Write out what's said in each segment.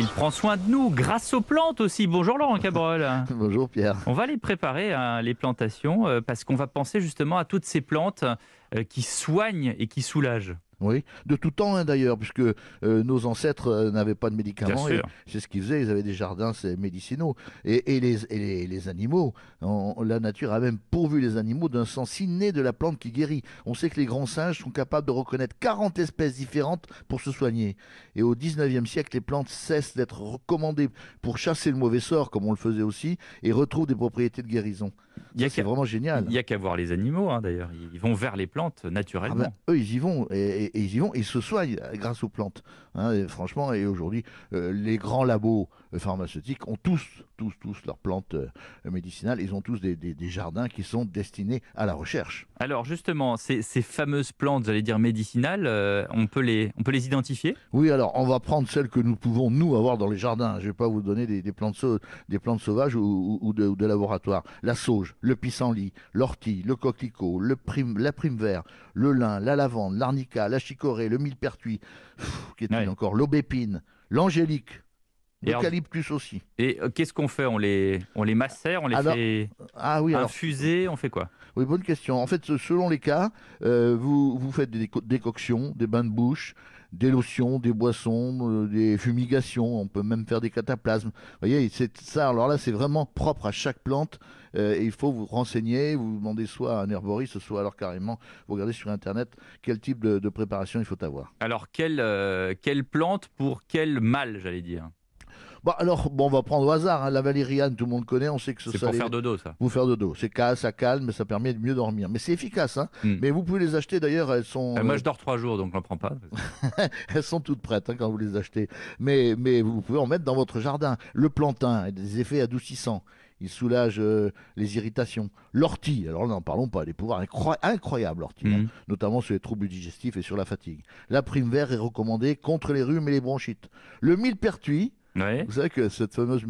Il prend soin de nous grâce aux plantes aussi. Bonjour Laurent Cabrol. Bonjour Pierre. On va les préparer, hein, les plantations, euh, parce qu'on va penser justement à toutes ces plantes euh, qui soignent et qui soulagent. Oui, de tout temps hein, d'ailleurs, puisque euh, nos ancêtres euh, n'avaient pas de médicaments. Bien sûr. et C'est ce qu'ils faisaient, ils avaient des jardins médicinaux. Et, et les, et les, les animaux, on- la nature a même pourvu les animaux d'un sens inné de la plante qui guérit. On sait que les grands singes sont capables de reconnaître 40 espèces différentes pour se soigner. Et au 19e siècle, les plantes cessent d'être recommandées pour chasser le mauvais sort, comme on le faisait aussi, et retrouvent des propriétés de guérison. Il y a Ça, C'est vraiment génial. il y a qu'à voir les animaux, hein, d'ailleurs. Ils vont vers les plantes Ah naturellement. ben, eux, ils y vont, et, et- et ils y vont, et ils se soignent euh, grâce aux plantes. hein, et franchement, et aujourd'hui, euh, les grands labos euh, pharmaceutiques ont tous, tous, tous leurs plantes euh, médicinales. Ils ont tous des, des- des jardins qui sont destinés à la recherche. Alors justement, ces, ces fameuses plantes, j'allais dire médicinales, euh, on, peut les, on peut les identifier? Oui, alors on va prendre celles que nous pouvons nous avoir dans les jardins. Je ne vais pas vous donner des, des plantes, des plantes sauvages ou, ou- ou de, ou de laboratoire. La sauge, le pissenlit, l'ortie, le coquelicot, le prime, la prime vert, le lin, la lavande, l'arnica, la chicorée, le millepertuis, qui est Ouais. encore? L'aubépine, l'angélique, l'eucalyptus aussi. Et euh, qu'est-ce qu'on fait? On les, on les macère, on les Alors, fait Ah oui, alors infuser, on fait quoi? Oui, bonne question. En fait, selon les cas, euh, vous, vous faites des déco- décoctions, des bains de bouche, des lotions, des boissons, euh, des fumigations. On peut même faire des cataplasmes. Vous voyez, c'est ça. Alors là, c'est vraiment propre à chaque plante. Euh, et il faut vous renseigner, vous demandez soit à un herboriste, soit alors carrément, vous regardez sur Internet quel type de, de préparation il faut avoir. Alors, quelle, quelle plante pour quel mal, j'allais dire? Bon, alors, bon, on va prendre au hasard. hein. La valériane, tout le monde connaît. On sait que ce C'est ça pour les- faire dodo, ça. vous faire de dos. C'est calme, ça calme, ça permet de mieux dormir. Mais c'est efficace, hein. Hmm. Mais vous pouvez les acheter d'ailleurs, elles sont. Euh, moi, je dors trois jours, donc j'en prends pas. Elles sont toutes prêtes hein, quand vous les achetez. Mais, mais vous pouvez en mettre dans votre jardin. Le plantain a des effets adoucissants. Il soulage euh, les irritations. L'ortie, alors n'en parlons pas, des pouvoirs incroy- incroyables, l'ortie, hein, Mhm. notamment sur les troubles digestifs et sur la fatigue. La prime vert est recommandée contre les rhumes et les bronchites. Le millepertuis, Vous savez que cette fameuse,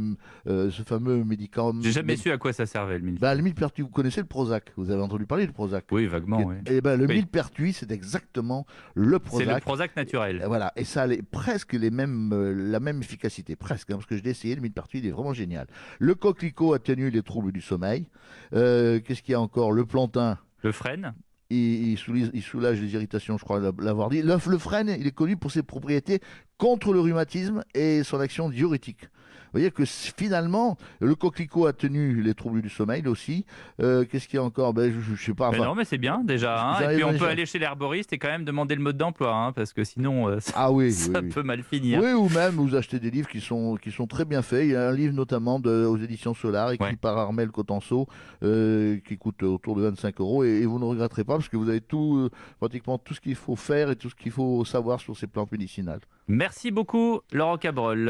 euh, ce fameux médicament. J'ai jamais su à quoi ça servait, le mille. Ben, le millepertuis, vous connaissez le Prozac Vous avez entendu parler du Prozac Oui, vaguement, oui. Eh ben, le Oui. millepertuis, c'est exactement le C'est le Prozac. Prozac naturel. Et Voilà, et ça a les- presque les mêmes, euh, la même efficacité, presque, hein, parce que je l'ai essayé, le millepertuis, il est vraiment génial. Le coquelicot atténue les troubles du sommeil. Euh, Qu'est-ce qu'il y a encore? Le plantain, Le frêne il, soulage les irritations, je crois l'a- l'avoir dit. L'œuf, le frêne, il est connu pour ses propriétés contre le rhumatisme et son action diurétique. Vous voyez que finalement, le coquelicot atténue les troubles du sommeil aussi. Euh, Qu'est-ce qu'il y a encore? Ben, je, je sais pas. Mais enfin, non, mais c'est bien déjà. hein. Et puis on peut aller chez l'herboriste et quand même demander le mode d'emploi, hein, parce que sinon euh, ça, ah oui, ça oui, oui. peut mal finir. Oui, ou même vous achetez des livres qui sont, qui sont très bien faits. Il y a un livre notamment de, aux éditions Solar, écrit Ouais. par Armel Cotenceau, euh, qui coûte autour de 25 euros. Et, et vous ne regretterez pas parce que vous avez tout, pratiquement tout ce qu'il faut faire et tout ce qu'il faut savoir sur ces plantes médicinales. Merci beaucoup, Laurent Cabrol.